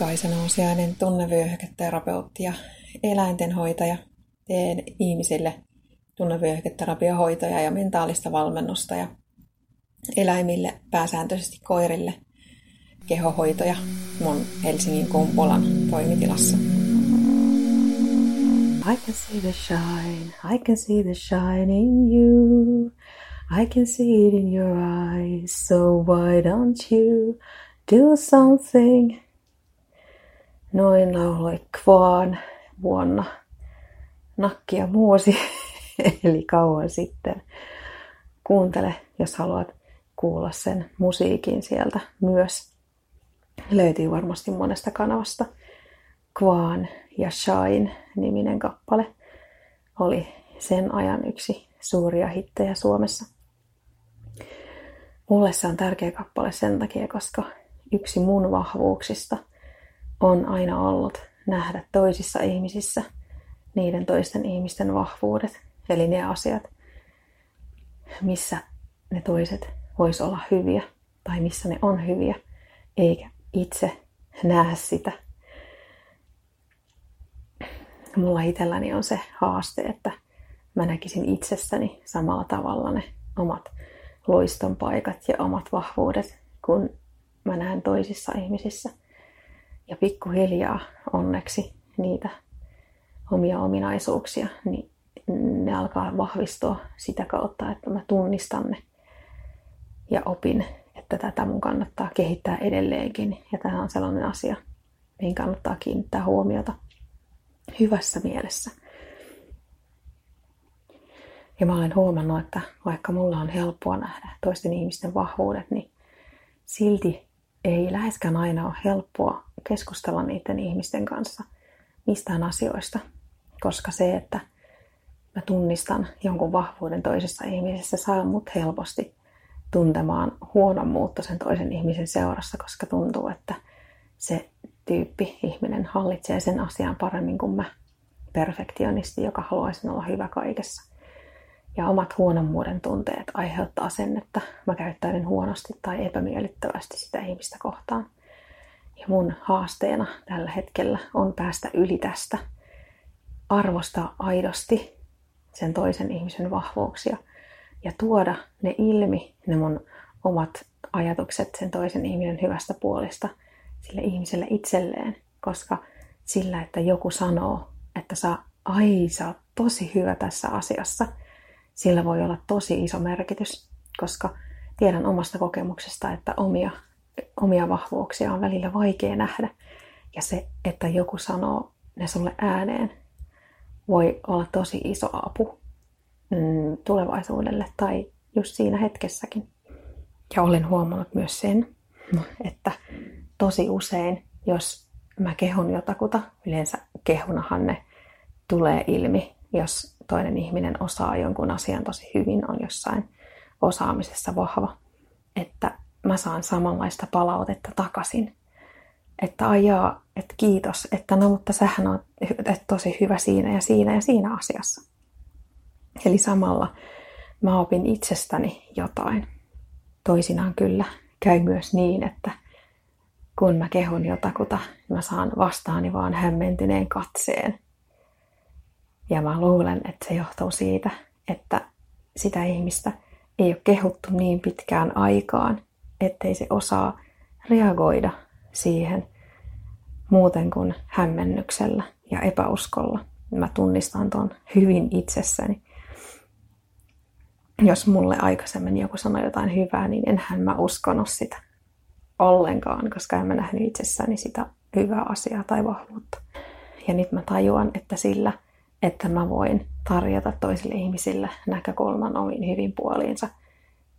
Kaisa Nousiainen, tunnevyöhyketerapeutti ja eläintenhoitaja. Teen ihmisille tunnevyöhyketerapiohoitoja ja mentaalista valmennusta ja eläimille, pääsääntöisesti koirille, kehohoitoja mun Helsingin Kumpulan toimitilassa. I can see the shine, I can see the shine in you. I can see it in your eyes, so why don't you do something? Noin lauloi Kvaan vuonna nakkia muusi, eli kauan sitten. Kuuntele, jos haluat kuulla sen musiikin sieltä myös. Löytyy varmasti monesta kanavasta. Kvaan ja Shine niminen kappale oli sen ajan yksi suuria hittejä Suomessa. Mulle se on tärkeä kappale sen takia, koska yksi mun vahvuuksista on aina ollut nähdä toisissa ihmisissä niiden toisten ihmisten vahvuudet, eli ne asiat, missä ne toiset vois olla hyviä tai missä ne on hyviä, eikä itse näe sitä. Mulla itselläni on se haaste, että mä näkisin itsessäni samalla tavalla ne omat loiston paikat ja omat vahvuudet, kun mä näen toisissa ihmisissä. Ja pikkuhiljaa onneksi niitä omia ominaisuuksia, niin ne alkaa vahvistua sitä kautta, että mä tunnistan ne ja opin, että tätä mun kannattaa kehittää edelleenkin. Ja tämä on sellainen asia, mihin kannattaa kiinnittää huomiota hyvässä mielessä. Ja mä olen huomannut, että vaikka mulla on helppoa nähdä toisten ihmisten vahvuudet, niin silti ei läheskään aina ole helppoa keskustella niiden ihmisten kanssa mistään asioista. Koska se, että mä tunnistan jonkun vahvuuden toisessa ihmisessä, saa mut helposti tuntemaan huonommuutta sen toisen ihmisen seurassa, koska tuntuu, että se tyyppi, ihminen hallitsee sen asian paremmin kuin mä, perfektionisti, joka haluaisin olla hyvä kaikessa ja omat huonommuuden tunteet aiheuttaa sen, että mä käyttäydyn huonosti tai epämiellyttävästi sitä ihmistä kohtaan. Ja mun haasteena tällä hetkellä on päästä yli tästä, arvostaa aidosti sen toisen ihmisen vahvuuksia ja tuoda ne ilmi, ne mun omat ajatukset sen toisen ihmisen hyvästä puolesta sille ihmiselle itselleen, koska sillä, että joku sanoo, että sä, ai, sä oot tosi hyvä tässä asiassa – sillä voi olla tosi iso merkitys, koska tiedän omasta kokemuksesta, että omia, omia vahvuuksia on välillä vaikea nähdä. Ja se, että joku sanoo ne sulle ääneen, voi olla tosi iso apu mm, tulevaisuudelle tai just siinä hetkessäkin. Ja olen huomannut myös sen, että tosi usein, jos mä kehun jotakuta, yleensä kehunahan ne tulee ilmi, jos toinen ihminen osaa jonkun asian tosi hyvin, on jossain osaamisessa vahva, että mä saan samanlaista palautetta takaisin. Että ajaa, että kiitos, että no mutta sähän on että tosi hyvä siinä ja siinä ja siinä asiassa. Eli samalla mä opin itsestäni jotain. Toisinaan kyllä käy myös niin, että kun mä kehun jotakuta, mä saan vastaani vaan hämmentyneen katseen – ja mä luulen, että se johtuu siitä, että sitä ihmistä ei ole kehuttu niin pitkään aikaan, ettei se osaa reagoida siihen muuten kuin hämmennyksellä ja epäuskolla. Mä tunnistan ton hyvin itsessäni. Jos mulle aikaisemmin joku sanoi jotain hyvää, niin enhän mä uskonut sitä ollenkaan, koska en mä nähnyt itsessäni sitä hyvää asiaa tai vahvuutta. Ja nyt mä tajuan, että sillä – että mä voin tarjota toisille ihmisille näkökulman omiin hyvin puoliinsa.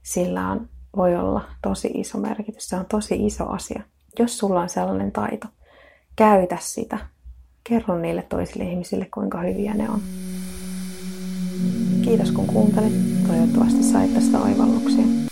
Sillä on, voi olla tosi iso merkitys. Se on tosi iso asia. Jos sulla on sellainen taito, käytä sitä. Kerro niille toisille ihmisille, kuinka hyviä ne on. Kiitos kun kuuntelit. Toivottavasti sait tästä oivalluksia.